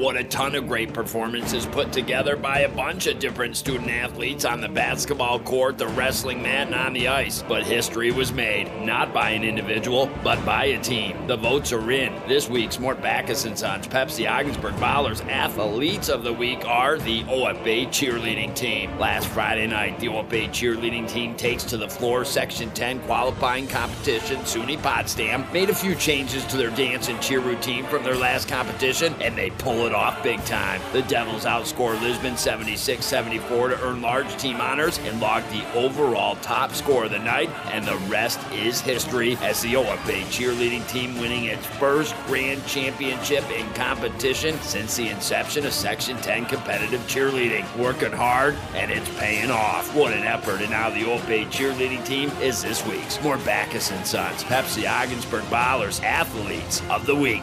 What a ton of great performances put together by a bunch of different student athletes on the basketball court, the wrestling mat, and on the ice. But history was made, not by an individual, but by a team. The votes are in. This week's Mort Backus and Sons Pepsi Ogdensburg Bottlers athletes of the week are the OFA cheerleading team. Last Friday night, the OFA cheerleading team takes to the floor Section 10 qualifying competition. SUNY Potsdam made a few changes to their dance and cheer routine from their last competition, and they pull it off big time. The Devils outscore Lisbon 76 74 to earn large team honors and log the overall top score of the night, and the rest is history as the OFA cheerleading team winning its first grand championship in competition since the inception of Section 10 competitive cheerleading. Working hard, and it's paying off. What an effort, and now the OFA cheerleading team is this week's Mort Backus and Sons Pepsi Ogdensburg Bottlers Athletes of the Week.